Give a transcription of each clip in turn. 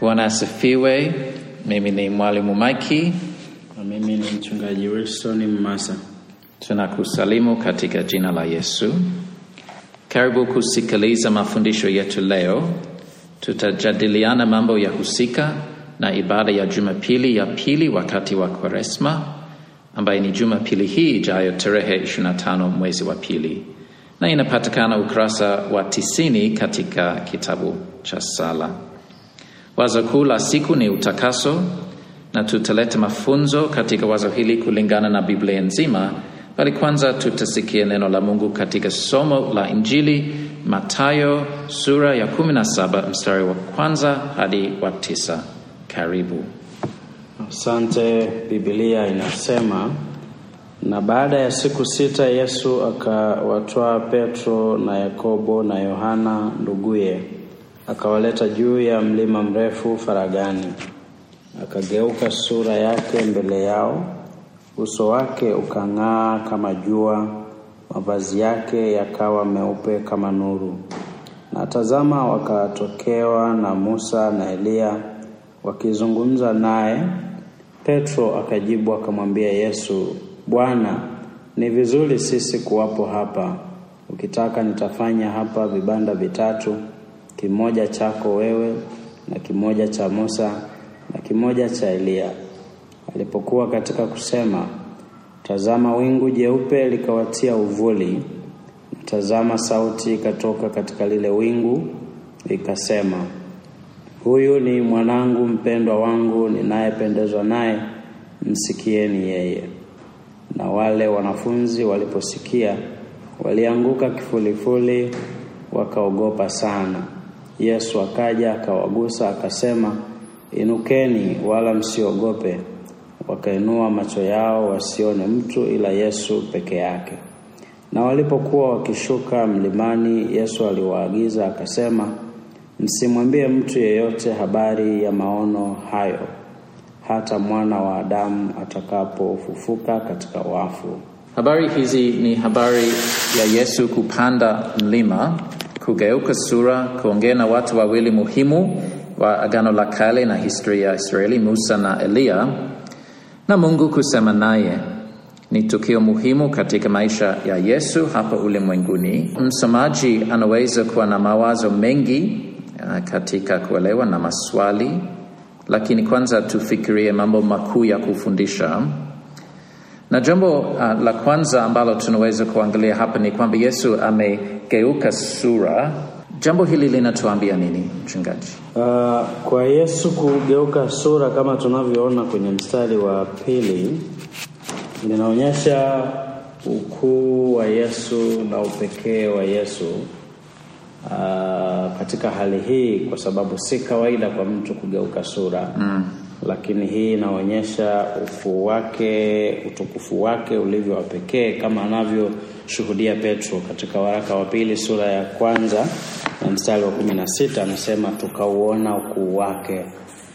Bwana asifiwe. Mimi ni mwalimu Maiki. Na mimi ni mchungaji Wilson Mmasa. Tunakusalimu katika jina la Yesu. Karibu kusikiliza mafundisho yetu leo. Tutajadiliana mambo ya husika na ibada ya Jumapili ya pili wakati wa Kwaresma, ambaye ni Jumapili hii ijayo tarehe 25 mwezi wa pili, na inapatikana ukurasa wa tisini katika kitabu cha sala. Wazo kuu la siku ni utakaso, na tutaleta mafunzo katika wazo hili kulingana na Biblia nzima, bali kwanza tutasikia neno la Mungu katika somo la Injili Mathayo sura ya 17 mstari wa kwanza hadi wa tisa. Karibu. Asante. Biblia inasema, na baada ya siku sita Yesu akawatwaa Petro na Yakobo na Yohana nduguye, akawaleta juu ya mlima mrefu faragani. Akageuka sura yake mbele yao, uso wake ukang'aa kama jua, mavazi yake yakawa meupe kama nuru. Na tazama, wakatokewa na Musa na Eliya wakizungumza naye. Petro akajibu akamwambia Yesu, Bwana, ni vizuri sisi kuwapo hapa. Ukitaka nitafanya hapa vibanda vitatu, kimoja chako wewe na kimoja cha Musa na kimoja cha Eliya. Alipokuwa katika kusema, tazama, wingu jeupe likawatia uvuli, na tazama, sauti ikatoka katika lile wingu ikasema, huyu ni mwanangu mpendwa wangu ninayependezwa naye, msikieni yeye. Na wale wanafunzi waliposikia walianguka kifulifuli, wakaogopa sana. Yesu akaja akawagusa, akasema, inukeni, wala msiogope. Wakainua macho yao wasione mtu ila Yesu peke yake. Na walipokuwa wakishuka mlimani, Yesu aliwaagiza akasema, msimwambie mtu yeyote habari ya maono hayo hata mwana wa Adamu atakapofufuka katika wafu. Habari hizi ni habari ya Yesu kupanda mlima, kugeuka sura, kuongea na watu wawili muhimu wa Agano la Kale na historia ya Israeli, Musa na Eliya, na Mungu kusema naye. Ni tukio muhimu katika maisha ya Yesu hapa ulimwenguni. Msomaji anaweza kuwa na mawazo mengi uh, katika kuelewa na maswali, lakini kwanza tufikirie mambo makuu ya kufundisha. Na jambo uh, la kwanza ambalo tunaweza kuangalia hapa ni kwamba Yesu amegeuka sura. Jambo hili linatuambia nini, mchungaji? Uh, kwa Yesu kugeuka sura kama tunavyoona kwenye mstari wa pili linaonyesha ukuu wa Yesu na upekee wa Yesu uh, katika hali hii, kwa sababu si kawaida kwa mtu kugeuka sura mm. Lakini hii inaonyesha ukuu wake, utukufu wake ulivyo wa pekee, kama anavyoshuhudia Petro katika waraka wa pili sura ya kwanza na mstari wa kumi na sita anasema tukauona ukuu wake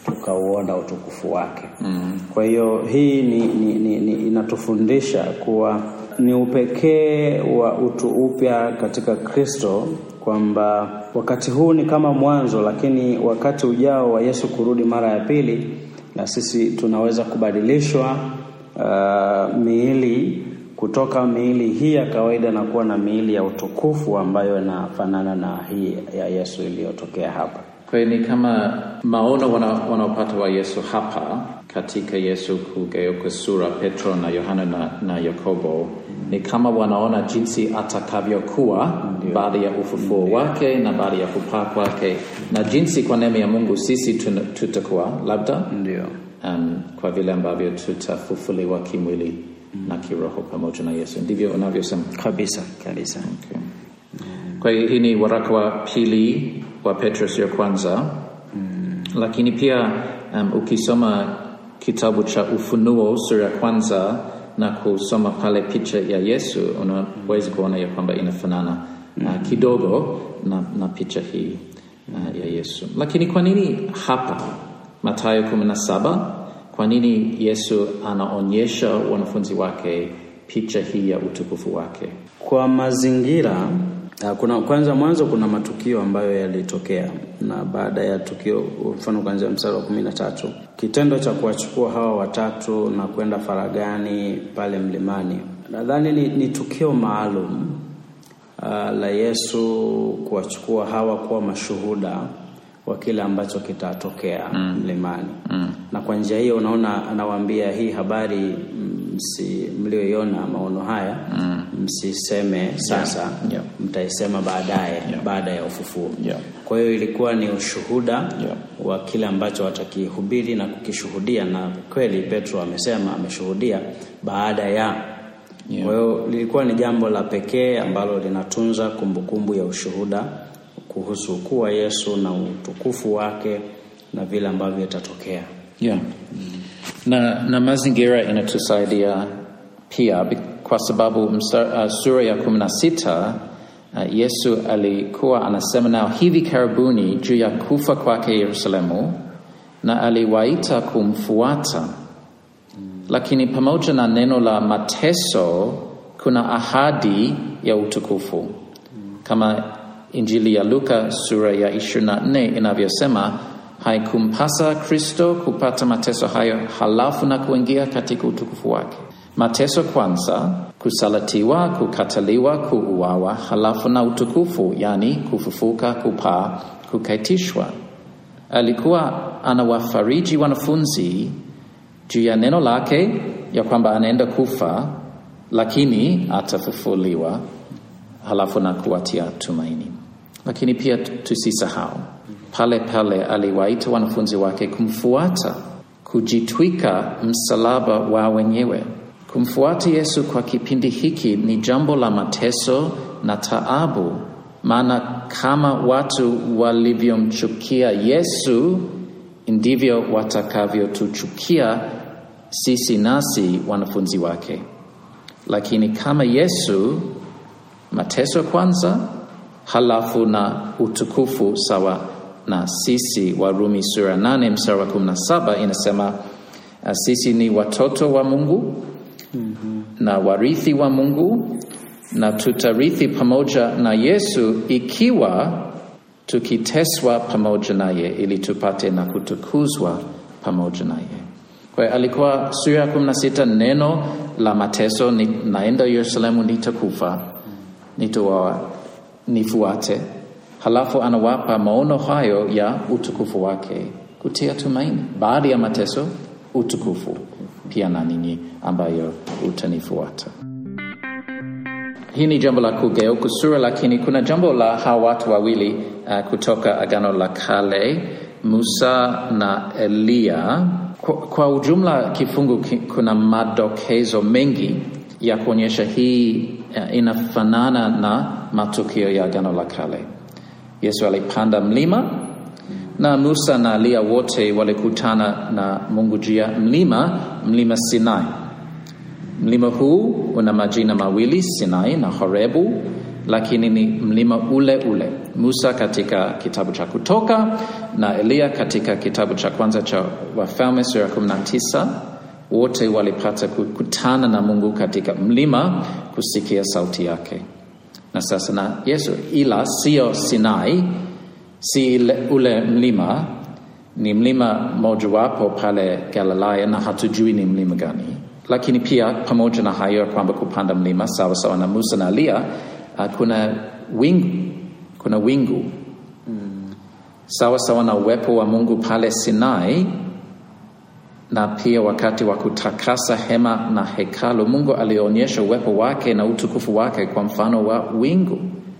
tukauona utukufu wake mm. Kwa hiyo hii ni, ni, ni, ni inatufundisha kuwa ni upekee wa utu upya katika Kristo, kwamba wakati huu ni kama mwanzo, lakini wakati ujao wa Yesu kurudi mara ya pili, na sisi tunaweza kubadilishwa uh, miili kutoka miili hii ya kawaida na kuwa na miili ya utukufu ambayo inafanana na hii ya Yesu iliyotokea hapa. Kwa hiyo ni kama maono wanaopata wa Yesu hapa katika Yesu kugeuka sura, Petro na Yohana na, na Yakobo ni kama wanaona jinsi atakavyokuwa baada ya ufufuo wake na baada ya kupaa kwake, na jinsi kwa neema ya Mungu sisi tutakuwa labda ndio, um, kwa vile ambavyo tutafufuliwa kimwili. Na kiroho pamoja na Yesu. Ndivyo unavyosema kabisa kabisa. Okay. Kwa hiyo hii ni waraka wa pili wa Petro ya kwanza mm. Lakini pia um, ukisoma kitabu cha Ufunuo sura ya kwanza na kusoma pale picha ya Yesu unaweza kuona ya kwamba inafanana mm. uh, kidogo na, na picha hii uh, ya Yesu. Lakini kwa nini hapa na saba kwa nini Yesu anaonyesha wanafunzi wake picha hii ya utukufu wake? Kwa mazingira Kuna kwanza mwanzo kuna matukio ambayo yalitokea na baada ya tukio, mfano kuanzia mstari wa kumi na tatu, kitendo cha kuwachukua hawa watatu na kwenda faragani pale mlimani, nadhani ni, ni tukio maalum uh, la Yesu kuwachukua hawa kuwa mashuhuda wa kile ambacho kitatokea mlimani na kwa njia hiyo unaona anawaambia hii habari msi mlioiona maono haya msiseme sasa Yeah. mtaisema baadaye baada ya ufufuo Yeah. kwa hiyo ilikuwa ni ushuhuda Yeah. wa kile ambacho watakihubiri na kukishuhudia na kweli Petro amesema ameshuhudia baada ya Yeah. kwa hiyo lilikuwa ni jambo la pekee ambalo linatunza kumbukumbu ya ushuhuda kuhusu ukuu wa Yesu na utukufu wake na vile ambavyo itatokea. Yeah. Na, na mazingira inatusaidia pia kwa sababu uh, sura ya kumi na sita uh, Yesu alikuwa anasema nao hivi karibuni juu ya kufa kwake Yerusalemu na aliwaita kumfuata lakini pamoja na neno la mateso kuna ahadi ya utukufu kama injili ya Luka sura ya 24 inavyosema haikumpasa Kristo kupata mateso hayo halafu na kuingia katika utukufu wake. Mateso kwanza, kusalitiwa, kukataliwa, kuuawa, halafu na utukufu, yani kufufuka, kupaa, kuketishwa. Alikuwa anawafariji wanafunzi juu ya neno lake ya kwamba anaenda kufa lakini atafufuliwa halafu na kuwatia tumaini lakini pia tusisahau pale pale aliwaita wanafunzi wake kumfuata kujitwika msalaba wa wenyewe. Kumfuata yesu kwa kipindi hiki ni jambo la mateso na taabu. Maana kama watu walivyomchukia yesu ndivyo watakavyotuchukia sisi nasi wanafunzi wake. Lakini kama yesu mateso kwanza halafu na utukufu sawa na sisi warumi sura 8 mstari wa 17 inasema uh, sisi ni watoto wa mungu na warithi wa mungu na tutarithi pamoja na yesu ikiwa tukiteswa pamoja naye ili tupate na kutukuzwa pamoja naye. Kwa hiyo alikuwa sura ya kumi na sita neno la mateso ni, naenda yerusalemu nitakufa nitauawa nifuate. Halafu anawapa maono hayo ya utukufu wake kutia tumaini. Baada ya mateso utukufu. Pia na ninyi ambayo utanifuata. Hii ni jambo la kugeuka sura lakini kuna jambo la hawa watu wawili uh, kutoka agano la kale musa na eliya kwa, kwa ujumla kifungu ki, kuna madokezo mengi ya kuonyesha hii uh, inafanana na matukio ya agano la kale. Yesu alipanda mlima na musa na eliya wote walikutana na mungu ya mlima mlima sinai. Mlima huu una majina mawili, Sinai na Horebu, lakini ni mlima ule ule. Musa katika kitabu cha Kutoka na Eliya katika kitabu cha kwanza cha Wafalme sura ya 19 wote walipata kukutana na Mungu katika mlima kusikia sauti yake. Na sasa na Yesu, ila sio Sinai, si ule mlima, ni mlima mojawapo pale Galilaya na hatujui ni mlima gani. Lakini pia pamoja na hayo kwamba kupanda mlima sawa sawa na Musa na Eliya uh, kuna wingu kuna wingu. Sawa sawa na uwepo wa Mungu pale Sinai na pia wakati wa kutakasa hema na hekalu Mungu alionyesha uwepo wake na utukufu wake kwa mfano wa wingu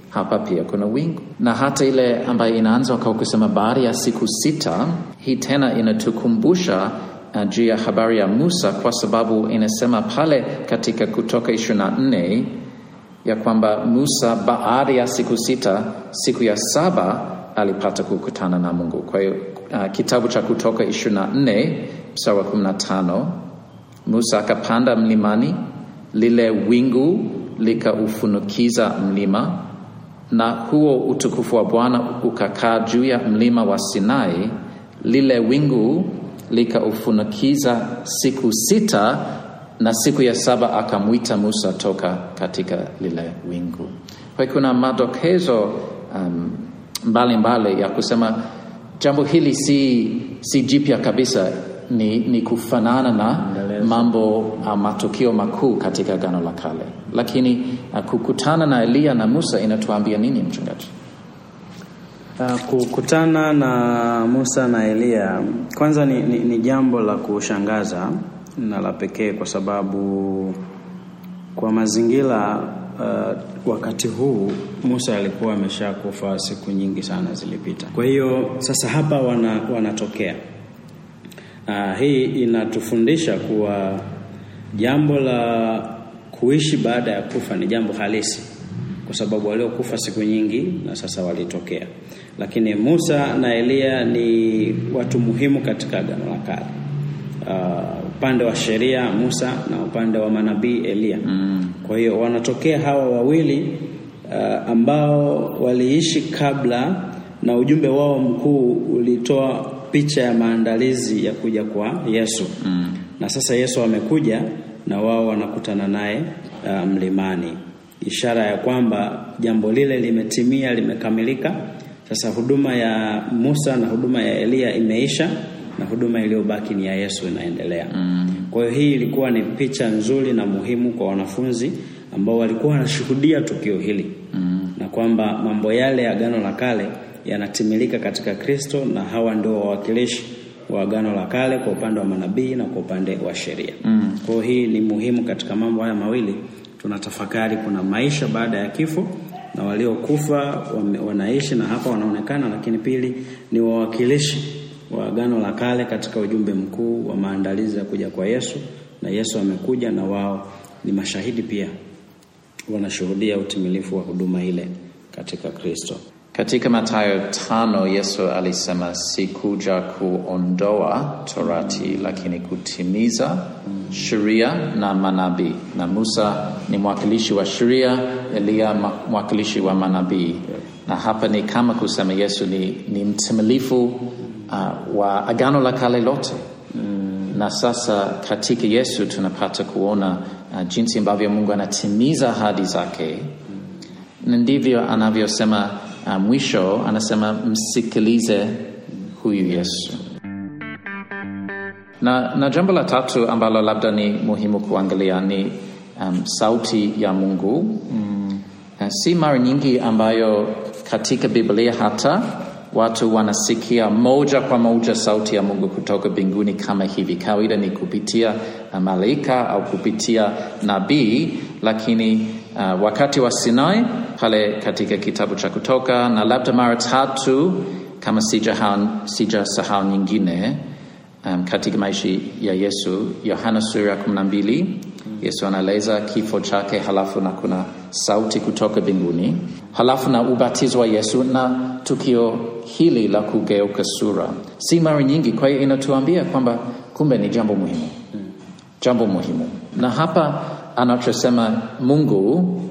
hapa pia kuna wingu na hata ile ambayo inaanza kwa kusema baada ya siku sita hii tena inatukumbusha uh, juu ya habari ya Musa kwa sababu inasema pale katika Kutoka 24 ya kwamba Musa baada ya siku sita, siku ya saba alipata kukutana na Mungu. Kwa hiyo uh, kitabu cha Kutoka 24 mstari wa 15, Musa akapanda mlimani, lile wingu likaufunukiza mlima, na huo utukufu wa Bwana ukakaa juu ya mlima wa Sinai, lile wingu likaufunukiza siku sita na siku ya saba akamwita Musa toka katika lile wingu. Kwa kuna madokezo um, mbalimbali ya kusema jambo hili si, si jipya kabisa, ni, ni kufanana na mambo uh, matukio makuu katika Agano la Kale, lakini uh, kukutana na Eliya na Musa inatuambia nini, mchungaji? Uh, kukutana na Musa na Eliya kwanza ni, ni, ni jambo la kushangaza na la pekee kwa sababu kwa mazingira uh, wakati huu Musa alikuwa ameshakufa siku nyingi sana zilipita. Kwa hiyo sasa hapa wana, wanatokea uh, hii inatufundisha kuwa jambo la kuishi baada ya kufa ni jambo halisi, kwa sababu waliokufa siku nyingi na sasa walitokea. Lakini Musa na Eliya ni watu muhimu katika Agano la Kale. Uh, upande wa sheria Musa na upande wa manabii Eliya. Mm. Kwa hiyo wanatokea hawa wawili uh, ambao waliishi kabla na ujumbe wao mkuu ulitoa picha ya maandalizi ya kuja kwa Yesu. Mm. Na sasa Yesu amekuja na wao wanakutana naye uh, mlimani, ishara ya kwamba jambo lile limetimia, limekamilika. Sasa huduma ya Musa na huduma ya Eliya imeisha na huduma iliyobaki ni ya Yesu inaendelea. Mm. Kwa hiyo hii ilikuwa ni picha nzuri na muhimu kwa wanafunzi ambao walikuwa wanashuhudia tukio hili mm. na kwamba mambo yale ya Agano la Kale yanatimilika katika Kristo, na hawa ndio wawakilishi wa Agano la Kale kwa upande wa manabii na kwa upande wa sheria. Mm. Kwa hiyo hii ni muhimu katika mambo haya mawili. Tunatafakari kuna maisha baada ya kifo na waliokufa wanaishi na hapa wanaonekana, lakini pili ni wawakilishi wa Agano la Kale katika ujumbe mkuu wa maandalizi ya kuja kwa Yesu, na Yesu amekuja na wao ni mashahidi pia, wanashuhudia utimilifu wa huduma ile katika Kristo. Katika Mathayo tano Yesu alisema sikuja kuondoa torati lakini kutimiza sheria na manabii, na Musa ni mwakilishi wa sheria, Eliya mwakilishi wa manabii, na hapa ni kama kusema Yesu ni, ni mtimilifu uh, wa Agano la Kale lote. Mm. na sasa katika Yesu tunapata kuona uh, jinsi ambavyo Mungu anatimiza ahadi zake. Na ndivyo anavyosema uh, mwisho anasema msikilize huyu Yesu. Na, na jambo la tatu ambalo labda ni muhimu kuangalia ni um, sauti ya Mungu mm. si mara nyingi ambayo katika Biblia hata watu wanasikia moja kwa moja sauti ya Mungu kutoka mbinguni kama hivi. Kawaida ni kupitia malaika au kupitia nabii, lakini uh, wakati wa Sinai pale katika kitabu cha Kutoka na labda mara tatu kama sijasahau nyingine um, katika maisha ya Yesu, Yohana sura kumi na mbili Yesu anaeleza kifo chake, halafu na kuna sauti kutoka mbinguni, halafu na ubatizo wa Yesu na tukio hili la kugeuka sura, si mara nyingi. Kwa hiyo inatuambia kwamba kumbe ni jambo muhimu, jambo muhimu. Na hapa anachosema Mungu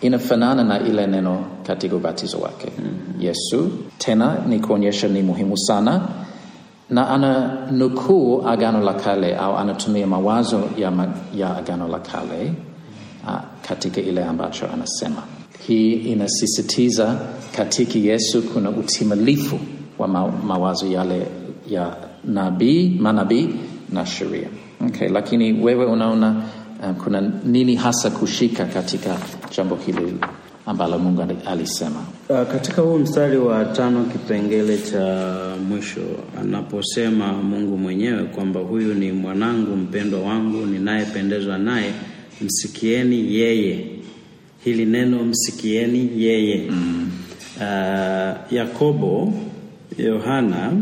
inafanana na ile neno katika ubatizo wake Yesu, tena ni kuonyesha ni muhimu sana na ana nukuu Agano la Kale au anatumia mawazo ya, ma, ya Agano la Kale uh, katika ile ambacho anasema. Hii inasisitiza katika Yesu kuna utimilifu wa ma, mawazo yale ya nabii, manabii na sheria. Okay, lakini wewe unaona uh, kuna nini hasa kushika katika jambo hili ambalo Mungu alisema. Uh, katika huu mstari wa tano kipengele cha mwisho anaposema Mungu mwenyewe kwamba huyu ni mwanangu mpendwa wangu ninayependezwa naye, msikieni yeye. Hili neno msikieni yeye mm. uh, Yakobo, Yohana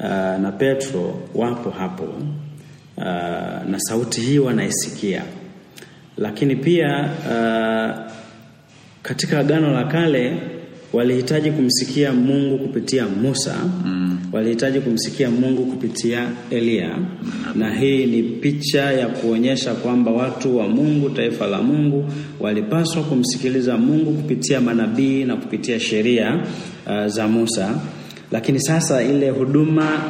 uh, na Petro wapo hapo uh, na sauti hii wanaisikia, lakini pia uh, katika Agano la Kale walihitaji kumsikia Mungu kupitia Musa mm. walihitaji kumsikia Mungu kupitia Eliya mm. na hii ni picha ya kuonyesha kwamba watu wa Mungu, taifa la Mungu, walipaswa kumsikiliza Mungu kupitia manabii na kupitia sheria uh, za Musa, lakini sasa ile huduma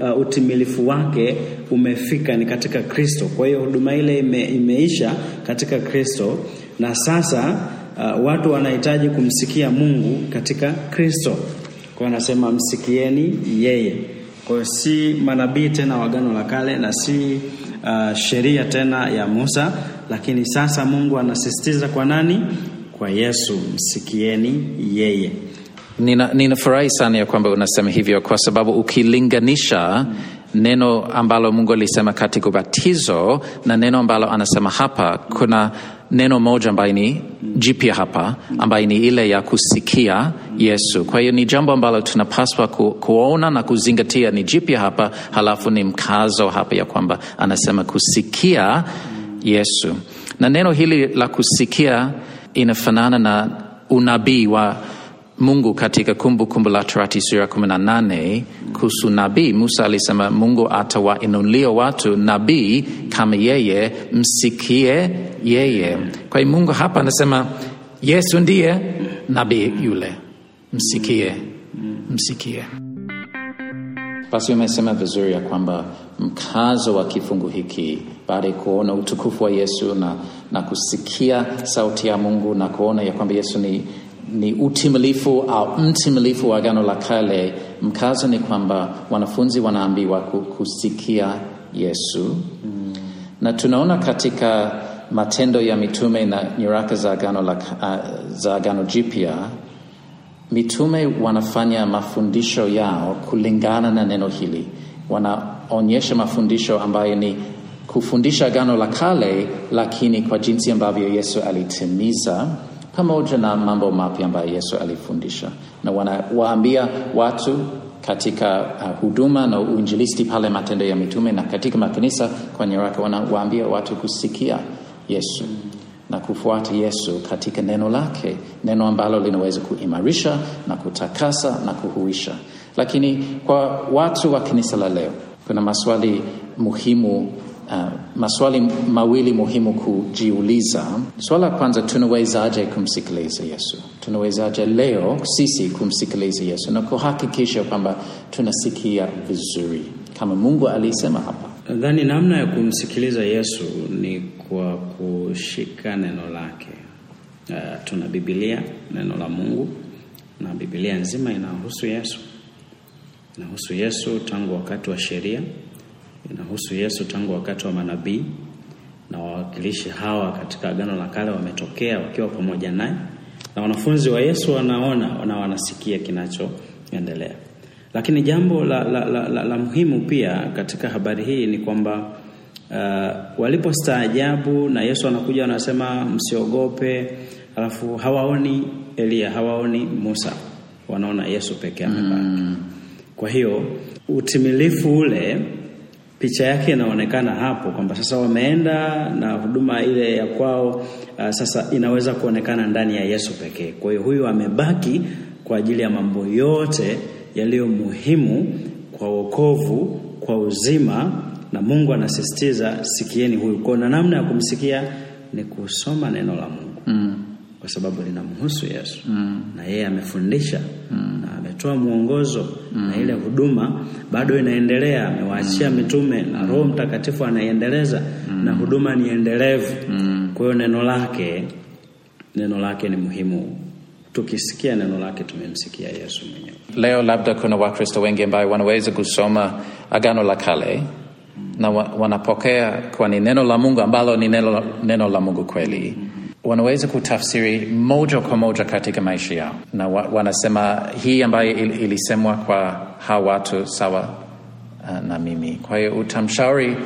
uh, utimilifu wake umefika ni katika Kristo. Kwa hiyo huduma ile ime, imeisha katika Kristo na sasa uh, watu wanahitaji kumsikia Mungu katika Kristo. Kwa hiyo anasema msikieni yeye. Kwa hiyo si manabii tena wa Agano la Kale na si uh, sheria tena ya Musa, lakini sasa Mungu anasisitiza kwa nani? Kwa Yesu, msikieni yeye. Nina, ninafurahi sana ya kwamba unasema hivyo kwa sababu ukilinganisha neno ambalo Mungu alisema katika ubatizo na neno ambalo anasema hapa, kuna neno moja ambaye ni jipya hapa, ambaye ni ile ya kusikia Yesu. Kwa hiyo ni jambo ambalo tunapaswa ku, kuona na kuzingatia, ni jipya hapa, halafu ni mkazo hapa ya kwamba anasema kusikia Yesu, na neno hili la kusikia inafanana na unabii wa Mungu katika Kumbukumbu la Torati sura kumi na nane kuhusu nabii Musa alisema, Mungu atawainulia watu nabii kama yeye, msikie yeye. Kwa hiyo Mungu hapa anasema Yesu ndiye nabii yule, msikie, msikie. Basi umesema vizuri ya kwamba mkazo wa kifungu hiki baada ya kuona utukufu wa Yesu na, na kusikia sauti ya Mungu na kuona ya kwamba Yesu ni ni utimilifu au mtimilifu wa Agano la Kale. Mkazo ni kwamba wanafunzi wanaambiwa kusikia Yesu mm. na tunaona katika Matendo ya Mitume na nyaraka za Agano, la, uh, za Agano Jipya mitume wanafanya mafundisho yao kulingana na neno hili, wanaonyesha mafundisho ambayo ni kufundisha Agano la Kale, lakini kwa jinsi ambavyo Yesu alitimiza pamoja na mambo mapya ambayo Yesu alifundisha, na wanawaambia watu katika uh, huduma na uinjilisti pale Matendo ya Mitume na katika makanisa kwa nyaraka, wanawaambia watu kusikia Yesu na kufuata Yesu katika neno lake, neno ambalo linaweza kuimarisha na kutakasa na kuhuisha. Lakini kwa watu wa kanisa la leo kuna maswali muhimu Uh, maswali mawili muhimu kujiuliza. Swala la kwanza, tunawezaje kumsikiliza Yesu? Tunawezaje leo sisi kumsikiliza Yesu na kuhakikisha kwamba tunasikia vizuri kama Mungu alisema hapa? Nadhani namna ya kumsikiliza Yesu ni kwa kushika neno lake. Uh, tuna Biblia, neno la Mungu, na Biblia nzima inahusu Yesu, inahusu Yesu tangu wakati wa sheria inahusu Yesu tangu wakati wa manabii na wawakilishi hawa katika Agano la Kale wametokea wakiwa pamoja naye, na wanafunzi wa Yesu wanaona na wanasikia kinachoendelea. Lakini jambo la, la, la, la, la muhimu pia katika habari hii ni kwamba uh, walipostaajabu na Yesu anakuja anasema msiogope, alafu hawaoni Eliya, hawaoni Musa, wanaona Yesu pekee amebaki. Mm. Kwa hiyo utimilifu ule picha yake inaonekana hapo kwamba sasa wameenda na huduma ile ya kwao, uh, sasa inaweza kuonekana ndani ya Yesu pekee. Kwa hiyo huyu amebaki kwa ajili ya mambo yote yaliyo muhimu kwa wokovu, kwa uzima, na Mungu anasisitiza sikieni huyu. Kwa na namna ya kumsikia ni kusoma neno la Mungu mm. kwa sababu linamhusu Yesu mm. na yeye amefundisha mm. na ametoa mwongozo mm. na ile huduma bado inaendelea, amewaachia mm. mitume na Roho Mtakatifu anaiendeleza mm. na huduma ni endelevu mm. kwa hiyo neno lake neno lake ni muhimu. Tukisikia neno lake tumemsikia Yesu mwenyewe. Leo labda kuna Wakristo wengi ambao wanaweza kusoma Agano la Kale na wa, wanapokea kwa ni neno la Mungu ambalo ni neno, neno la Mungu kweli wanaweza kutafsiri moja kwa moja katika maisha yao, na wa, wanasema hii ambayo il, ilisemwa kwa hawa watu sawa uh, na mimi. Kwa hiyo utamshauri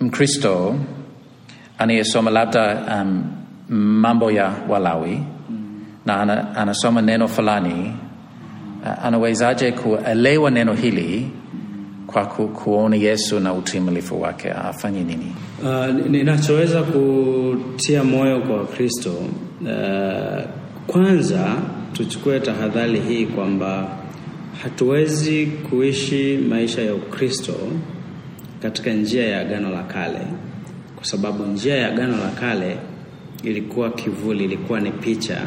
Mkristo anayesoma labda um, mambo ya Walawi na ana, anasoma neno fulani uh, anawezaje kuelewa neno hili kwa ku, kuona Yesu na utimilifu wake, afanye nini? Uh, ninachoweza kutia moyo kwa Wakristo uh, kwanza tuchukue tahadhari hii kwamba hatuwezi kuishi maisha ya Ukristo katika njia ya Agano la Kale, kwa sababu njia ya Agano la Kale ilikuwa kivuli, ilikuwa ni picha,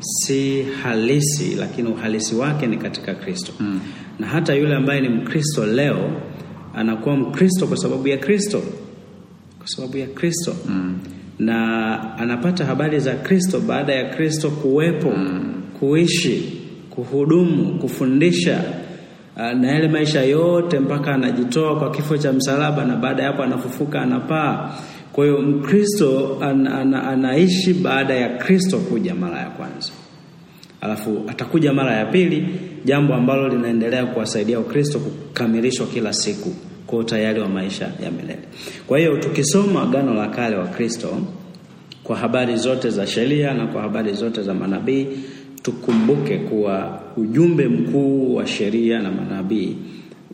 si halisi, lakini uhalisi wake ni katika Kristo mm. Na hata yule ambaye ni Mkristo leo anakuwa Mkristo kwa sababu ya Kristo. Kwa sababu ya Kristo. Mm. na anapata habari za Kristo baada ya Kristo kuwepo kuishi kuhudumu kufundisha uh, na yale maisha yote mpaka anajitoa kwa kifo cha msalaba na baada ya hapo anafufuka anapaa. Kwa hiyo mkristo an, an, anaishi baada ya kristo kuja mara ya kwanza alafu atakuja mara ya pili jambo ambalo linaendelea kuwasaidia wakristo kukamilishwa kila siku kwa utayari wa maisha ya milele. Kwa hiyo tukisoma agano la kale wa kristo kwa habari zote za sheria na kwa habari zote za manabii tukumbuke kuwa ujumbe mkuu wa sheria na manabii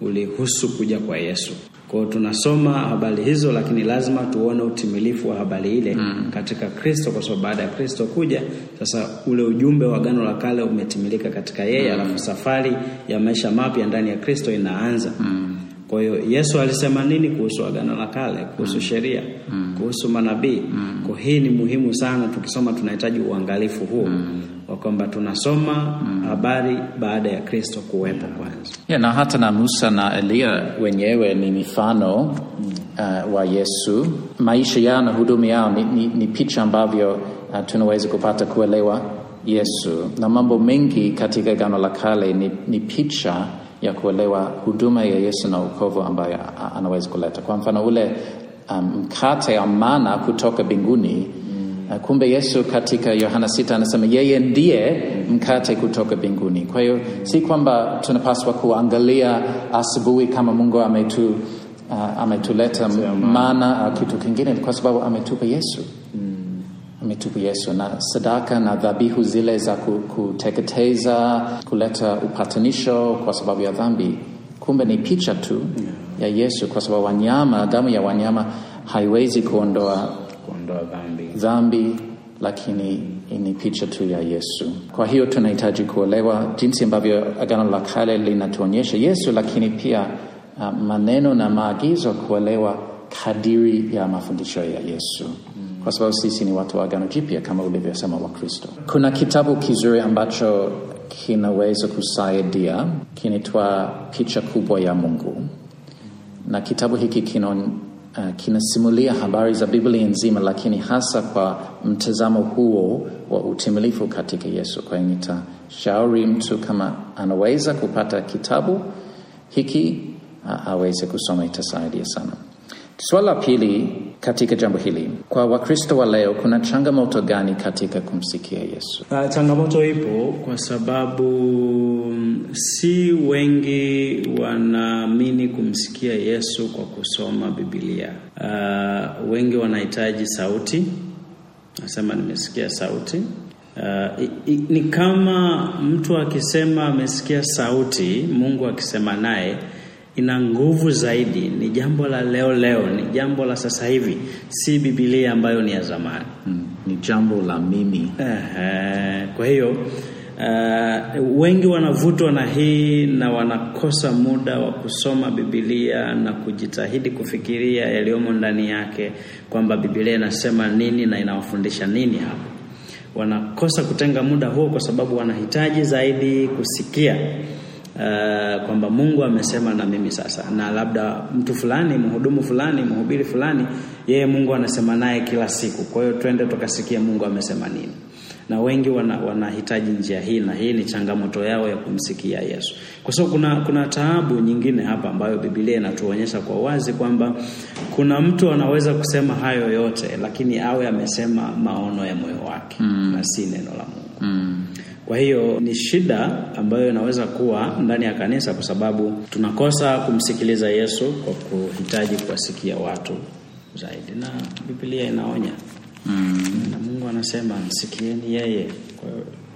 ulihusu kuja kwa yesu kwao tunasoma habari hizo lakini lazima tuone utimilifu wa habari ile mm. katika kristo kwa sababu baada ya kristo kuja sasa ule ujumbe wa gano la kale umetimilika katika yeye mm. alafu safari ya maisha mapya ndani ya kristo inaanza mm. Kwa hiyo yesu alisema nini kuhusu agano la kale kuhusu mm. sheria mm. kuhusu manabii mm. kwa hii ni muhimu sana tukisoma tunahitaji uangalifu huo mm wa kwamba tunasoma mm. habari baada ya kristo kuwepo kwanza yeah, na hata na musa na eliya wenyewe ni mifano uh, wa yesu maisha yao na huduma yao ni, ni, ni picha ambavyo uh, tunaweza kupata kuelewa yesu na mambo mengi katika gano la kale ni, ni picha ya kuelewa huduma ya yesu na ukovu ambayo anaweza kuleta. Kwa mfano ule um, mkate um, mana kutoka mbinguni mm. kumbe yesu katika yohana 6 anasema yeye ndiye mkate kutoka mbinguni kwa hiyo si kwamba tunapaswa kuangalia asubuhi kama mungu ametu uh, ametuleta mana. au kitu kingine kwa sababu ametupa yesu ametupa yesu na sadaka na dhabihu zile za kuteketeza kuleta upatanisho kwa sababu ya dhambi. Kumbe ni picha tu ya yesu kwa sababu wanyama damu ya wanyama haiwezi kuondoa kuondoa dhambi. dhambi lakini ni picha tu ya yesu. Kwa hiyo tunahitaji kuelewa jinsi ambavyo agano la kale linatuonyesha yesu lakini pia uh, maneno na maagizo kuelewa kadiri ya mafundisho ya yesu kwa sababu sisi ni watu wa agano jipya kama ulivyosema Wakristo. kuna kitabu kizuri ambacho kinaweza kusaidia kinaitwa picha kubwa ya mungu. Na kitabu hiki kina, uh, kinasimulia habari za biblia nzima lakini hasa kwa mtazamo huo wa utimilifu katika yesu. Kwa hiyo nitashauri mtu kama anaweza kupata kitabu hiki uh, aweze kusoma itasaidia sana. Swala la pili katika jambo hili kwa wakristo wa leo kuna changamoto gani katika kumsikia yesu Uh, changamoto ipo kwa sababu mm, si wengi wanaamini kumsikia Yesu kwa kusoma Biblia. Uh, wengi wanahitaji sauti, nasema nimesikia sauti. Uh, i, i, ni kama mtu akisema amesikia sauti, Mungu akisema naye ina nguvu zaidi. Ni jambo la leo leo, ni jambo la sasa hivi, si Biblia ambayo ni ya zamani. mm, ni jambo la mimi kwa hiyo uh, wengi wanavutwa na hii na wanakosa muda wa kusoma Biblia na kujitahidi kufikiria yaliyomo ndani yake, kwamba Biblia inasema nini na inawafundisha nini hapo. Wanakosa kutenga muda huo kwa sababu wanahitaji zaidi kusikia uh, kwamba Mungu amesema na mimi sasa, na labda mtu fulani, mhudumu fulani, mhubiri fulani, yeye Mungu anasema naye kila siku. Kwa hiyo twende tukasikie Mungu amesema nini. Na wengi wana, wanahitaji njia hii, na hii ni changamoto yao ya kumsikia Yesu, kwa sababu kuna, kuna taabu nyingine hapa ambayo Biblia inatuonyesha kwa wazi kwamba kuna mtu anaweza kusema hayo yote, lakini awe amesema maono ya moyo wake mm. na si neno la Mungu mm. Kwa hiyo ni shida ambayo inaweza kuwa ndani ya kanisa, kwa sababu tunakosa kumsikiliza Yesu kwa kuhitaji kuwasikia watu zaidi, na Biblia inaonya Mm. na Mungu anasema msikieni yeye, kwa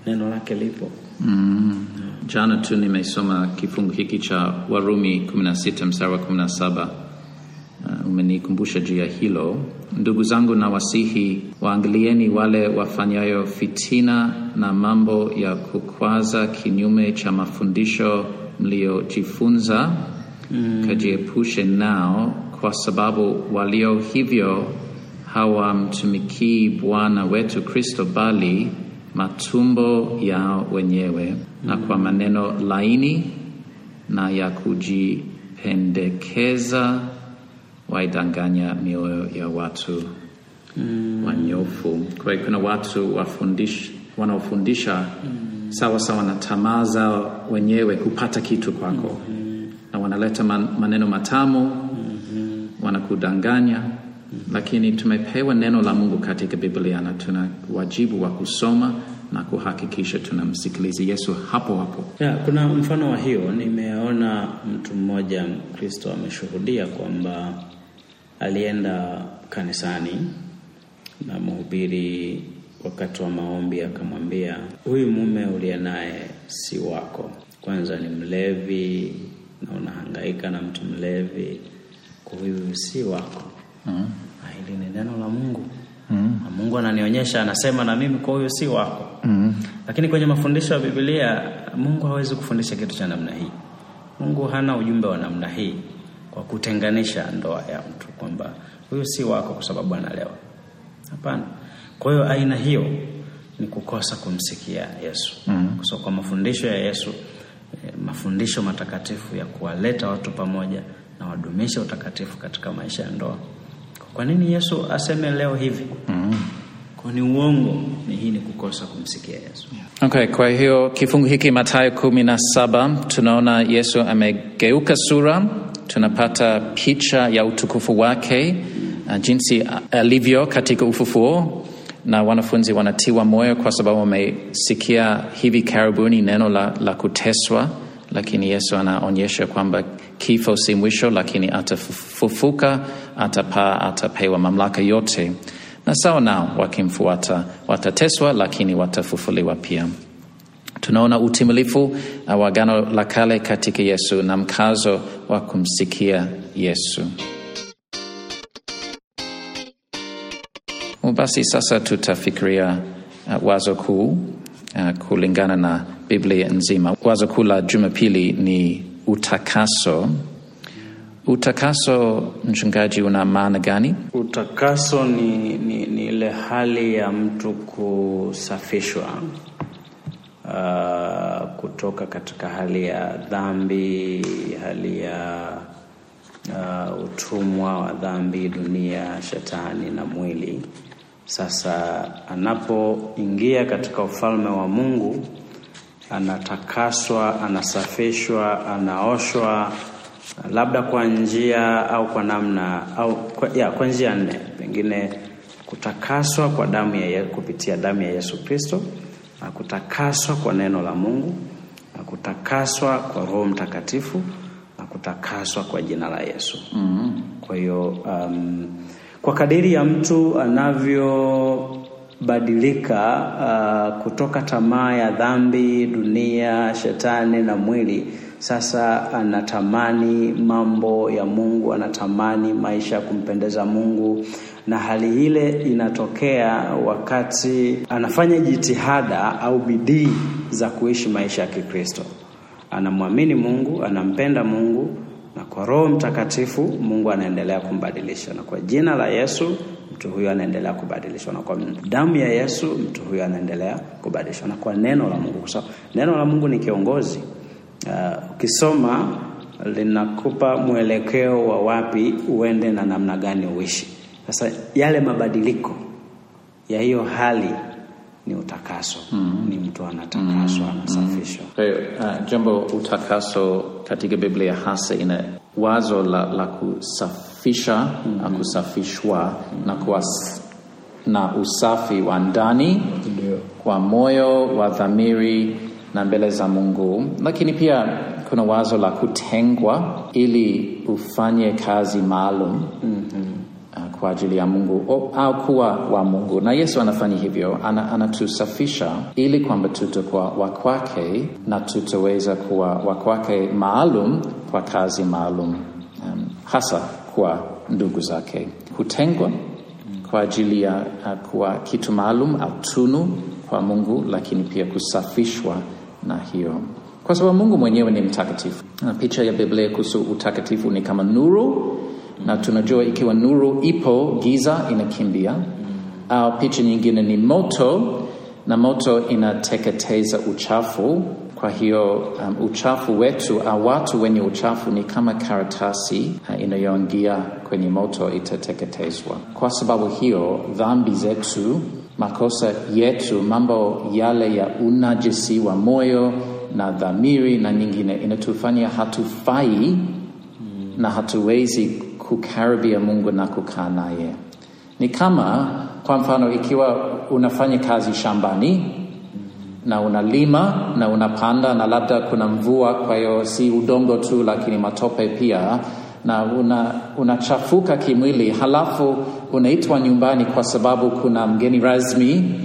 neno lake lipo. Mm. Jana tu nimesoma kifungu hiki cha Warumi 16 mstari wa 17. Uh, umenikumbusha juu ya hilo. Ndugu zangu, na wasihi waangalieni wale wafanyayo fitina na mambo ya kukwaza kinyume cha mafundisho mliojifunza, mm. kajiepushe nao, kwa sababu walio hivyo hawamtumikii Bwana wetu Kristo, bali matumbo yao wenyewe, na kwa maneno laini na ya kujipendekeza waidanganya mioyo ya watu wanyofu. Kwa hiyo kuna watu wafundish, wanaofundisha sawa sawa na tamaa zao wenyewe kupata kitu kwako. Na wanaleta man, maneno matamu wanakudanganya. Lakini tumepewa neno la Mungu katika Biblia na tuna wajibu wa kusoma na kuhakikisha tunamsikiliza Yesu hapo hapo. Ya, kuna mfano wa hiyo. Nimeona mtu mmoja Mkristo ameshuhudia kwamba alienda kanisani na mhubiri wakati wa maombi akamwambia, huyu mume uliye naye si wako, kwanza ni mlevi na unahangaika na mtu mlevi, kwa huyu si wako. mm. Hili ni neno la Mungu mm. na Mungu ananionyesha, anasema na mimi, kwa huyu si wako mm. Lakini kwenye mafundisho ya Biblia Mungu hawezi kufundisha kitu cha namna hii. Mungu hana ujumbe wa namna hii kwa kutenganisha ndoa ya mtu kwamba huyu si wako kwa sababu analewa. Hapana. Kwa hiyo aina hiyo ni kukosa kumsikia Yesu mm. So, kwa mafundisho ya Yesu eh, mafundisho matakatifu ya kuwaleta watu pamoja na wadumisha utakatifu katika maisha ya ndoa. Kwa nini Yesu aseme leo hivi? mm. Kwa ni uongo, ni hii ni kukosa kumsikia Yesu. Okay, kwa hiyo kifungu hiki Mathayo kumi na saba tunaona Yesu amegeuka sura, tunapata picha ya utukufu wake uh, jinsi alivyo katika ufufuo, na wanafunzi wanatiwa moyo kwa sababu wamesikia hivi karibuni neno la, la kuteswa, lakini Yesu anaonyesha kwamba kifo si mwisho, lakini atafufuka, atapaa, atapewa mamlaka yote na sawa nao wakimfuata watateswa, lakini watafufuliwa pia. Tunaona utimilifu uh, wa Agano la Kale katika Yesu na mkazo wa kumsikia Yesu. Basi sasa tutafikiria uh, wazo kuu uh, kulingana na Biblia nzima. Wazo kuu la Jumapili ni utakaso. Utakaso, mchungaji, una maana gani? Utakaso ni, ni, ni ile hali ya mtu kusafishwa uh, kutoka katika hali ya dhambi, hali ya uh, utumwa wa dhambi, dunia, shetani na mwili. Sasa anapoingia katika ufalme wa Mungu, anatakaswa, anasafishwa, anaoshwa labda kwa njia au kwa namna au kwa, ya, kwa njia nne, pengine kutakaswa kwa damu ya kupitia damu ya Yesu Kristo, na kutakaswa kwa neno la Mungu, na kutakaswa kwa Roho Mtakatifu, na kutakaswa kwa jina la Yesu. mm-hmm. Kwa hiyo um, kwa kadiri ya mtu anavyobadilika uh, kutoka tamaa ya dhambi, dunia, shetani na mwili sasa anatamani mambo ya Mungu, anatamani maisha ya kumpendeza Mungu, na hali ile inatokea wakati anafanya jitihada au bidii za kuishi maisha ya Kikristo. Anamwamini Mungu, anampenda Mungu, na kwa Roho Mtakatifu Mungu anaendelea kumbadilisha, na kwa jina la Yesu mtu huyo anaendelea kubadilishwa, na kwa damu ya Yesu mtu huyo anaendelea kubadilishwa, na kwa neno la Mungu, kwa sababu neno la Mungu ni kiongozi ukisoma uh, linakupa mwelekeo wa wapi uende na namna gani uishi. Sasa yale mabadiliko ya hiyo hali ni utakaso. mm. Ni mtu anatakaswa, mm. anasafishwa. Kwa hiyo uh, jambo utakaso katika Biblia hasa ina wazo la, la kusafisha mm -hmm. na kusafishwa mm -hmm. na kuwa na usafi wa ndani kwa moyo wa dhamiri na mbele za Mungu, lakini pia kuna wazo la kutengwa ili ufanye kazi maalum mm -hmm. uh, kwa ajili ya Mungu o, au kuwa wa Mungu, na Yesu anafanya hivyo, anatusafisha ana ili kwamba tutakuwa wa kwake na tutaweza kuwa wa kwake maalum kwa kazi maalum um, hasa kwa ndugu zake. Kutengwa kwa ajili ya uh, kuwa kitu maalum au tunu kwa Mungu, lakini pia kusafishwa na hiyo, kwa sababu Mungu mwenyewe ni mtakatifu. Na picha ya Biblia kuhusu utakatifu ni kama nuru, na tunajua ikiwa nuru ipo, giza inakimbia. Au picha nyingine ni moto, na moto inateketeza uchafu. Kwa Kwa hiyo um, uchafu wetu au watu wenye uchafu ni kama karatasi uh, inayoingia kwenye moto itateketezwa. Kwa sababu hiyo dhambi zetu, makosa yetu, mambo yale ya unajisi wa moyo na dhamiri na nyingine inatufanya hatufai na hatuwezi kukaribia Mungu na kukaa naye. Ni kama kwa mfano, ikiwa unafanya kazi shambani na unalima na unapanda na labda kuna mvua, kwa hiyo si udongo tu, lakini matope pia, na una unachafuka kimwili, halafu unaitwa nyumbani kwa sababu kuna mgeni rasmi,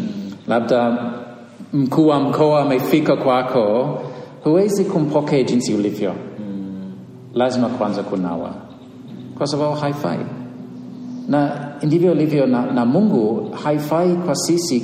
labda mkuu wa mkoa amefika kwako, huwezi kumpokea jinsi ulivyo. Lazima kwanza kunawa, kwa sababu haifai na ndivyo ilivyo na, na Mungu. Haifai kwa sisi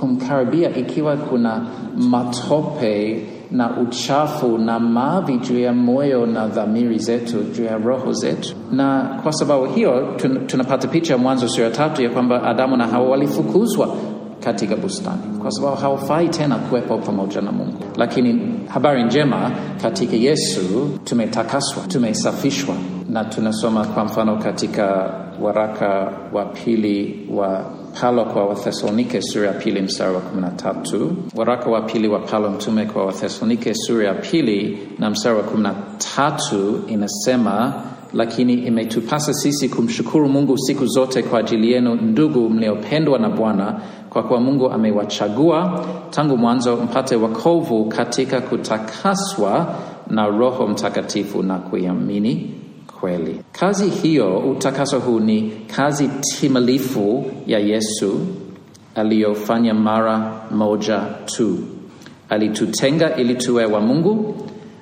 kumkaribia ikiwa kuna matope na uchafu na mavi juu ya moyo na dhamiri zetu, juu ya roho zetu. Na kwa sababu hiyo tun, tunapata picha ya Mwanzo sura tatu ya kwamba Adamu na Hawa walifukuzwa katika bustani kwa sababu hawafai tena kuwepo pamoja na Mungu. Lakini habari njema, katika Yesu tumetakaswa, tumesafishwa, na tunasoma kwa mfano katika waraka wa pili wa Paulo kwa Wathesalonike sura ya pili mstari wa kumi na tatu. Waraka wa pili wa Paulo mtume kwa Wathesalonike sura ya pili na mstari wa kumi na tatu inasema lakini imetupasa sisi kumshukuru Mungu siku zote kwa ajili yenu ndugu mliopendwa na Bwana, kwa kuwa Mungu amewachagua tangu mwanzo mpate wokovu katika kutakaswa na Roho Mtakatifu na kuiamini kweli. Kazi hiyo, utakaso huu ni kazi timilifu ya Yesu aliyofanya mara moja tu. Alitutenga ili tuwe wa Mungu,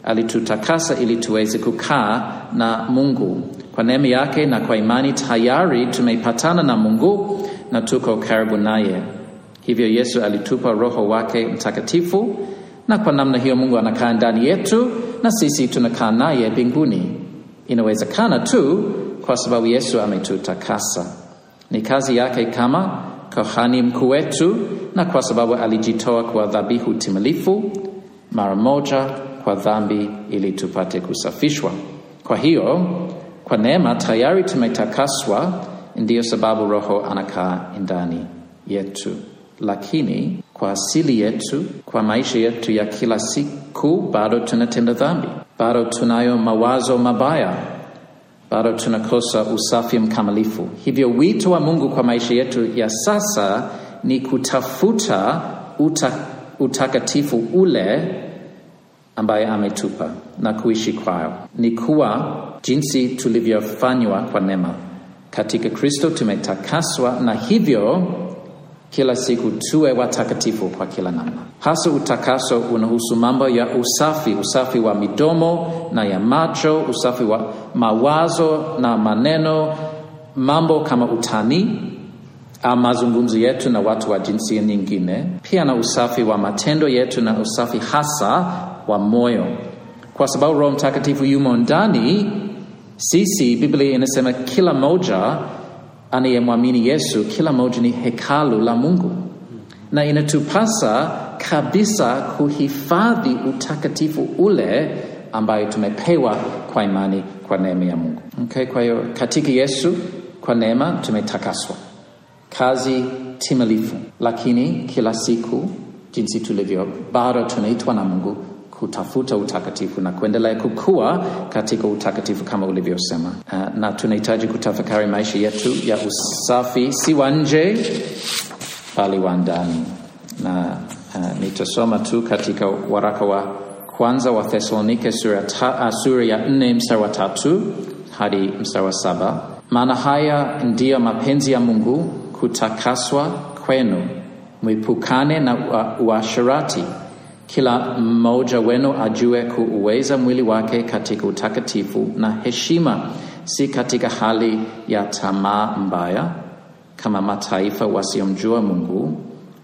alitutakasa ili tuweze kukaa na Mungu. Kwa neema yake na kwa imani tayari tumepatana na Mungu na tuko karibu naye. Hivyo Yesu alitupa Roho wake Mtakatifu, na kwa namna hiyo Mungu anakaa ndani yetu na sisi tunakaa naye mbinguni. Inawezekana tu kwa sababu Yesu ametutakasa. Ni kazi yake kama kohani mkuu wetu, na kwa sababu alijitoa kwa dhabihu timilifu mara moja kwa dhambi ili tupate kusafishwa. Kwa hiyo kwa neema tayari tumetakaswa, ndiyo sababu Roho anakaa ndani yetu. Lakini kwa asili yetu, kwa maisha yetu ya kila siku, bado tunatenda dhambi, bado tunayo mawazo mabaya, bado tunakosa usafi mkamilifu. Hivyo wito wa Mungu kwa maisha yetu ya sasa ni kutafuta uta, utakatifu ule ambaye ametupa na kuishi kwayo, ni kuwa jinsi tulivyofanywa kwa neema. Katika Kristo tumetakaswa, na hivyo kila siku tuwe watakatifu kwa kila namna. Hasa utakaso unahusu mambo ya usafi, usafi wa midomo na ya macho, usafi wa mawazo na maneno, mambo kama utani au mazungumzo yetu na watu wa jinsia nyingine, pia na usafi wa matendo yetu na usafi hasa wa moyo, kwa sababu Roho Mtakatifu yumo ndani sisi. Biblia inasema kila moja anayemwamini Yesu, kila moja ni hekalu la Mungu, na inatupasa kabisa kuhifadhi utakatifu ule ambayo tumepewa kwa imani kwa neema ya Mungu. Okay, kwa hiyo katika Yesu kwa neema tumetakaswa, kazi timilifu, lakini kila siku jinsi tulivyo, bado tunaitwa na Mungu kutafuta utakatifu na kuendelea kukua katika utakatifu kama ulivyosema. Uh, na tunahitaji kutafakari maisha yetu ya usafi, si wa nje bali wa ndani. Na uh, nitasoma tu katika waraka wa kwanza wa Thesalonike uh, sura ya nne mstari wa tatu hadi mstari wa saba maana haya ndiyo mapenzi ya Mungu, kutakaswa kwenu, mwepukane na uasherati uh, kila mmoja wenu ajue kuuweza mwili wake katika utakatifu na heshima, si katika hali ya tamaa mbaya, kama mataifa wasiomjua Mungu.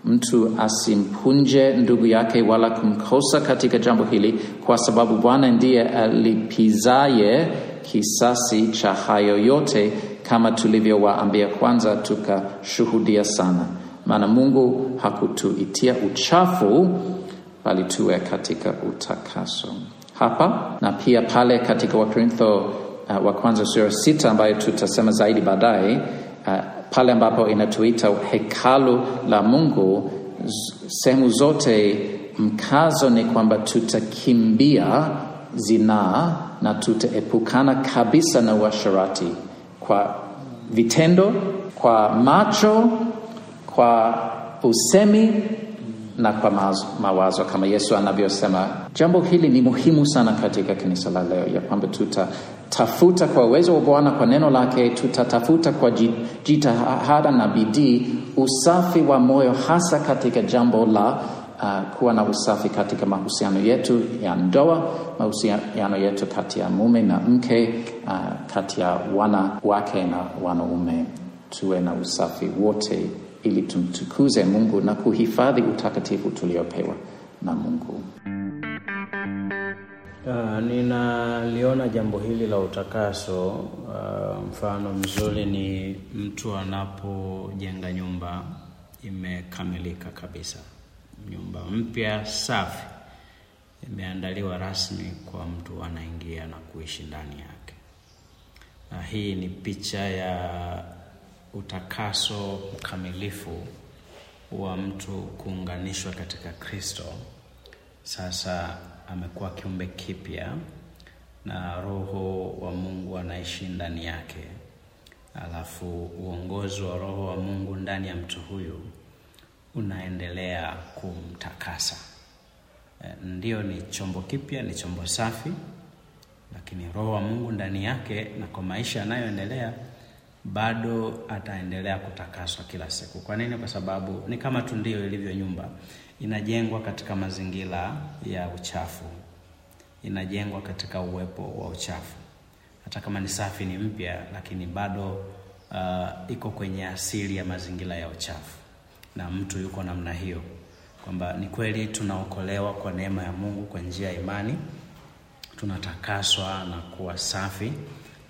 Mtu asimpunje ndugu yake wala kumkosa katika jambo hili, kwa sababu Bwana ndiye alipizaye kisasi cha hayo yote, kama tulivyowaambia kwanza, tukashuhudia sana. Maana Mungu hakutuitia uchafu bali tuwe katika utakaso. Hapa na pia pale katika Wakorintho uh, wa kwanza sura sita ambayo tutasema zaidi baadaye uh, pale ambapo inatuita hekalu la Mungu, sehemu zote mkazo ni kwamba tutakimbia zinaa na tutaepukana kabisa na uasherati kwa vitendo, kwa macho, kwa usemi na kwa mawazo, kama Yesu anavyosema. Jambo hili ni muhimu sana katika kanisa la leo, ya kwamba tutatafuta kwa uwezo wa Bwana, kwa neno lake, tutatafuta kwa jitihada na bidii usafi wa moyo, hasa katika jambo la uh, kuwa na usafi katika mahusiano yetu ya ndoa, mahusiano yetu kati ya mume na mke, uh, kati ya wanawake na wanaume. Tuwe na usafi wote ili tumtukuze Mungu na kuhifadhi utakatifu tuliopewa na Mungu. Uh, ninaliona jambo hili la utakaso. Uh, mfano mzuri ni mtu anapojenga nyumba imekamilika kabisa, nyumba mpya safi, imeandaliwa rasmi kwa mtu anaingia na kuishi ndani yake, na hii ni picha ya utakaso mkamilifu wa mtu kuunganishwa katika Kristo. Sasa amekuwa kiumbe kipya na Roho wa Mungu anaishi ndani yake, alafu uongozi wa Roho wa Mungu ndani ya mtu huyu unaendelea kumtakasa. Ndiyo, ni chombo kipya, ni chombo safi, lakini Roho wa Mungu ndani yake na kwa maisha yanayoendelea bado ataendelea kutakaswa kila siku. Kwa nini? Kwa sababu ni kama tu ndio ilivyo nyumba, inajengwa katika mazingira ya uchafu, inajengwa katika uwepo wa uchafu. Hata kama ni safi, ni mpya, lakini bado uh, iko kwenye asili ya mazingira ya uchafu, na mtu yuko namna hiyo, kwamba ni kweli tunaokolewa kwa neema ya Mungu kwa njia ya imani, tunatakaswa na kuwa safi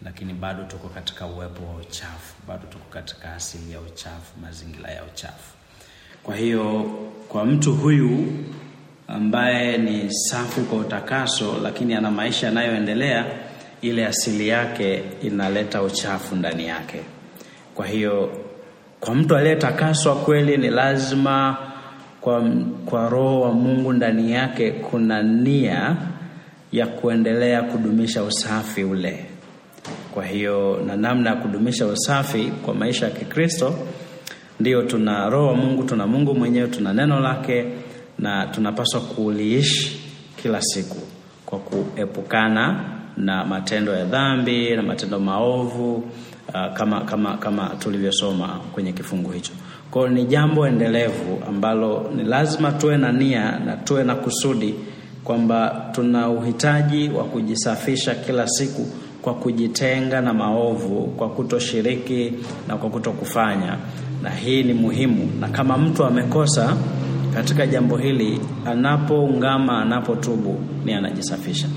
lakini bado tuko katika uwepo wa uchafu, bado tuko katika asili ya uchafu, mazingira ya uchafu. Kwa hiyo kwa mtu huyu ambaye ni safi kwa utakaso, lakini ana maisha yanayoendelea, ile asili yake inaleta uchafu ndani yake. Kwa hiyo kwa mtu aliyetakaswa kweli, ni lazima kwa, kwa Roho wa Mungu ndani yake kuna nia ya kuendelea kudumisha usafi ule kwa hiyo na namna ya kudumisha usafi kwa maisha ya Kikristo, ndio tuna Roho Mungu, tuna Mungu mwenyewe, tuna neno lake, na tunapaswa kuliishi kila siku kwa kuepukana na matendo ya dhambi na matendo maovu, uh, kama, kama, kama tulivyosoma kwenye kifungu hicho. Kwa hiyo ni jambo endelevu ambalo ni lazima tuwe na nia na tuwe na kusudi kwamba tuna uhitaji wa kujisafisha kila siku kwa kujitenga na maovu, kwa kutoshiriki na kwa kutokufanya, na hii ni muhimu. Na kama mtu amekosa katika jambo hili, anapoungama, anapotubu, ni anajisafisha.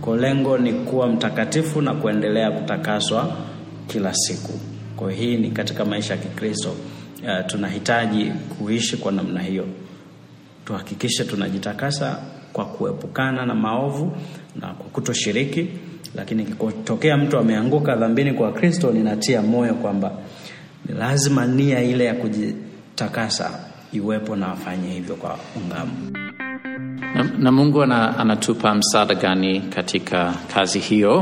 Kwa lengo ni kuwa mtakatifu na kuendelea kutakaswa kila siku. Kwa hii ni katika maisha ya Kikristo. Uh, tunahitaji kuishi kwa namna hiyo, tuhakikishe tunajitakasa kwa kuepukana na maovu na kwa kutoshiriki lakini kikotokea mtu ameanguka dhambini kwa Kristo, ninatia moyo kwamba ni lazima nia ile ya kujitakasa iwepo na afanye hivyo kwa ungamu. Na, na Mungu ana, anatupa msaada gani katika kazi hiyo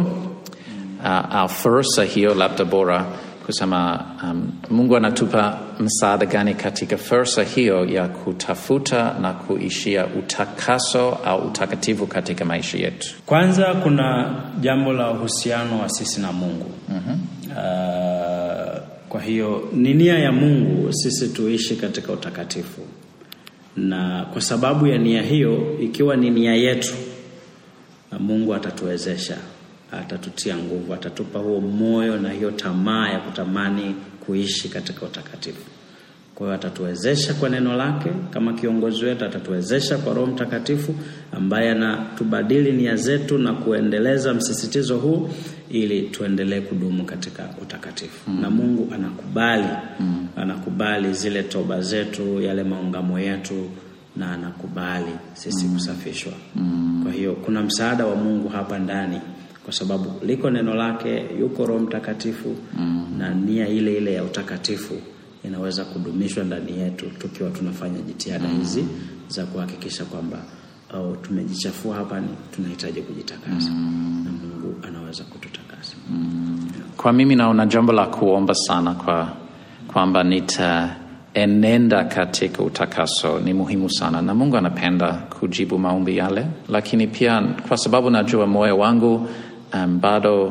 uh, au fursa hiyo, labda bora kusema um, Mungu anatupa msaada gani katika fursa hiyo ya kutafuta na kuishia utakaso au utakatifu katika maisha yetu? Kwanza kuna jambo la uhusiano wa sisi na Mungu. Mhm. Uh, kwa hiyo ni nia ya Mungu sisi tuishi katika utakatifu, na kwa sababu ya nia hiyo, ikiwa ni nia yetu, na Mungu atatuwezesha, atatutia nguvu, atatupa huo moyo na hiyo tamaa ya kutamani kuishi katika utakatifu. Kwa hiyo atatuwezesha kwa neno lake kama kiongozi wetu, atatuwezesha kwa Roho Mtakatifu ambaye anatubadili nia zetu na kuendeleza msisitizo huu ili tuendelee kudumu katika utakatifu. Na Mungu anakubali anakubali zile toba zetu, yale maungamo yetu na anakubali sisi kusafishwa. Kwa hiyo kuna msaada wa Mungu hapa ndani, kwa sababu liko neno lake, yuko Roho Mtakatifu na nia ile ile ya utakatifu inaweza kudumishwa ndani yetu tukiwa tunafanya jitihada hizi za kuhakikisha kwamba au tumejichafua hapa, ni tunahitaji kujitakasa. Na Mungu anaweza kututakasa. Kwa mimi naona jambo la kuomba sana kwa kwamba nitaenenda katika utakaso ni muhimu sana, na Mungu anapenda kujibu maombi yale, lakini pia kwa sababu najua moyo wangu um, bado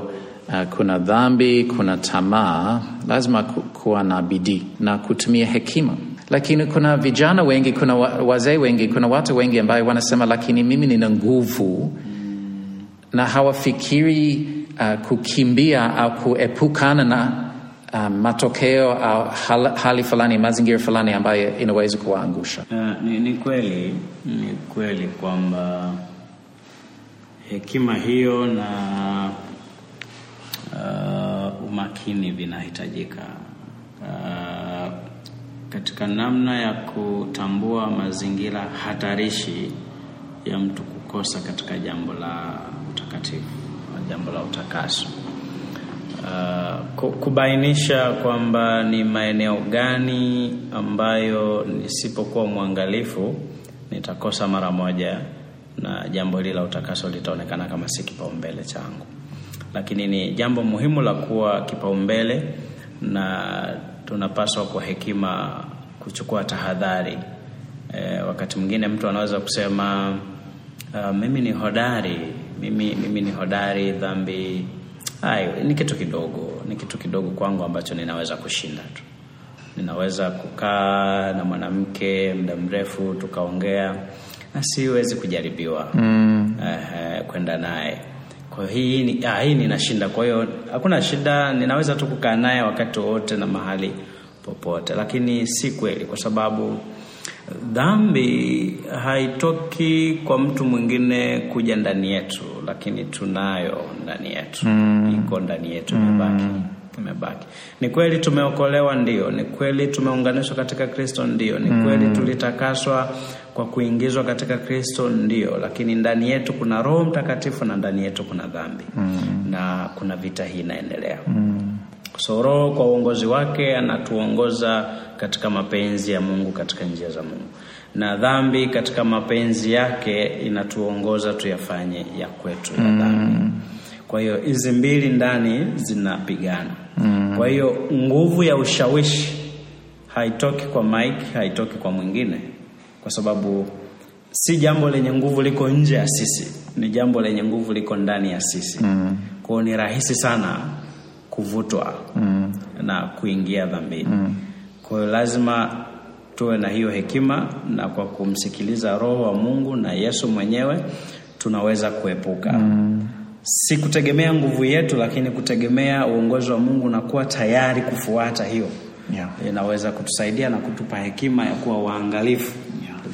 uh, kuna dhambi, kuna tamaa, lazima ku, kuwa na bidii na kutumia hekima. Lakini kuna vijana wengi, kuna wazee wengi, kuna watu wengi ambayo wanasema, lakini mimi nina nguvu na hawafikiri uh, kukimbia au kuepukana na uh, matokeo au hal, hali fulani, mazingira fulani ambayo inaweza kuwaangusha. Uh, ni, ni kweli ni kweli kwamba hekima hiyo na uh, umakini vinahitajika uh, katika namna ya kutambua mazingira hatarishi ya mtu kukosa katika jambo la utakatifu, jambo la utakaso. Uh, kubainisha kwamba ni maeneo gani ambayo nisipokuwa mwangalifu nitakosa mara moja, na jambo hili la utakaso litaonekana kama si kipaumbele changu, lakini ni jambo muhimu la kuwa kipaumbele, na tunapaswa kwa hekima kuchukua tahadhari. E, wakati mwingine mtu anaweza kusema uh, mimi ni hodari, mimi, mimi ni hodari dhambi Hayo ni kitu kidogo, ni kitu kidogo kwangu ambacho ninaweza kushinda tu. Ninaweza kukaa na mwanamke muda mrefu tukaongea, na siwezi kujaribiwa mm. uh, kwenda naye. Kwa hii ni, ah, hii ninashinda. Kwa hiyo hakuna shida, ninaweza tu kukaa naye wakati wowote na mahali popote, lakini si kweli, kwa sababu dhambi haitoki kwa mtu mwingine kuja ndani yetu, lakini tunayo ndani yetu mm. iko ndani yetu, imebaki mm. imebaki. Ni kweli tumeokolewa, ndio. Ni kweli tumeunganishwa katika Kristo, ndio. Ni mm. kweli tulitakaswa kwa kuingizwa katika Kristo, ndio, lakini ndani yetu kuna Roho Mtakatifu na ndani yetu kuna dhambi mm. na kuna vita hii inaendelea mm. So Roho kwa uongozi wake anatuongoza katika mapenzi ya Mungu, katika njia za Mungu, na dhambi katika mapenzi yake inatuongoza tuyafanye ya kwetu ya dhambi. Kwa hiyo hizi mbili ndani zinapigana. Kwa hiyo nguvu ya ushawishi haitoki kwa Mike, haitoki kwa mwingine, kwa sababu si jambo lenye nguvu liko nje ya sisi, ni jambo lenye nguvu liko ndani ya sisi. mm. Kwao ni rahisi sana kuvutwa mm. na kuingia dhambini mm. Kwa hiyo lazima tuwe na hiyo hekima, na kwa kumsikiliza Roho wa Mungu na Yesu mwenyewe tunaweza kuepuka mm. si kutegemea nguvu yetu, lakini kutegemea uongozi wa Mungu na kuwa tayari kufuata hiyo yeah. Inaweza kutusaidia na kutupa hekima ya kuwa waangalifu.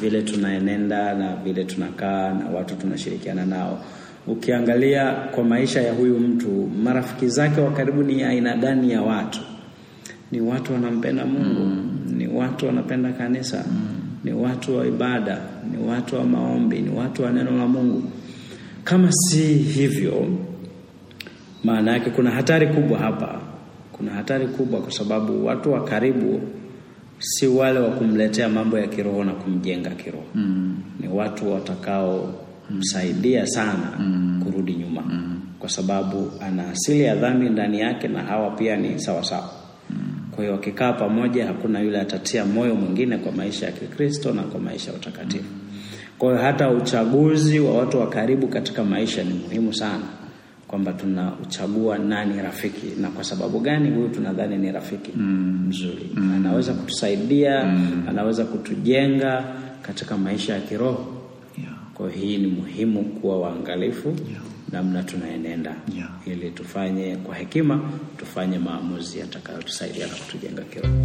Vile tunaenenda na vile tunakaa na watu tunashirikiana nao Ukiangalia kwa maisha ya huyu mtu, marafiki zake wa karibu ni aina gani ya watu? Ni watu wanampenda Mungu mm. ni watu wanapenda kanisa mm. ni watu wa ibada, ni watu wa maombi, ni watu wa neno la Mungu. Kama si hivyo, maana yake kuna hatari kubwa hapa, kuna hatari kubwa, kwa sababu watu wa karibu si wale wa kumletea mambo ya kiroho na kumjenga kiroho mm. ni watu watakao msaidia sana mm. kurudi nyuma mm. kwa sababu ana asili ya dhambi ndani yake na hawa pia ni sawa sawa mm. kwa hiyo wakikaa pamoja, hakuna yule atatia moyo mwingine kwa maisha ya Kikristo na kwa maisha ya utakatifu mm. kwa hiyo hata uchaguzi wa watu wa karibu katika maisha ni muhimu sana, kwamba tunauchagua nani rafiki na kwa sababu gani huyu tunadhani ni rafiki mm. mzuri mm. anaweza kutusaidia mm. anaweza kutujenga katika maisha ya kiroho kwa hii ni muhimu kuwa waangalifu yeah. namna tunaenenda yeah. ili tufanye kwa hekima, tufanye maamuzi yatakayotusaidia na kutujenga kiroho.